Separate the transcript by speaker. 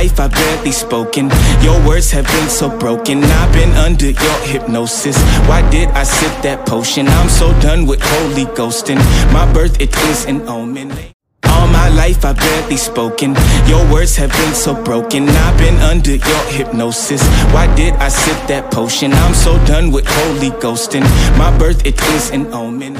Speaker 1: life I barely spoken. Your words have been so broken. I've been under your hypnosis. Why did I sip that potion? I'm so done with holy ghosting. My birth, it is an omen. All my life I've barely spoken. Your words have been so broken. I've been under your hypnosis. Why did I sip that potion? I'm so done with holy ghosting. My birth, it is an omen.